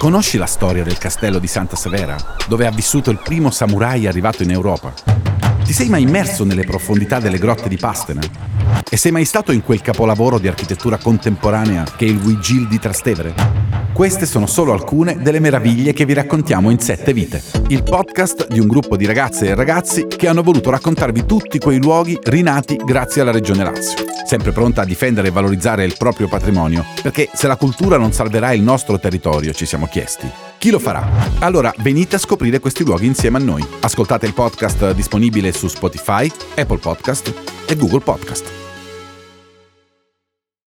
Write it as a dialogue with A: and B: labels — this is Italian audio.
A: Conosci la storia del castello di Santa Severa, dove ha vissuto il primo samurai arrivato in Europa? Ti sei mai immerso nelle profondità delle grotte di Pastena? E sei mai stato in quel capolavoro di architettura contemporanea che è il Vigil di Trastevere? Queste sono solo alcune delle meraviglie che vi raccontiamo in Sette Vite, il podcast di un gruppo di ragazze e ragazzi che hanno voluto raccontarvi tutti quei luoghi rinati grazie alla Regione Lazio, sempre pronta a difendere e valorizzare il proprio patrimonio, perché se la cultura non salverà il nostro territorio, ci siamo chiesti, chi lo farà? Allora venite a scoprire questi luoghi insieme a noi. Ascoltate il podcast disponibile su Spotify, Apple Podcast e Google Podcast.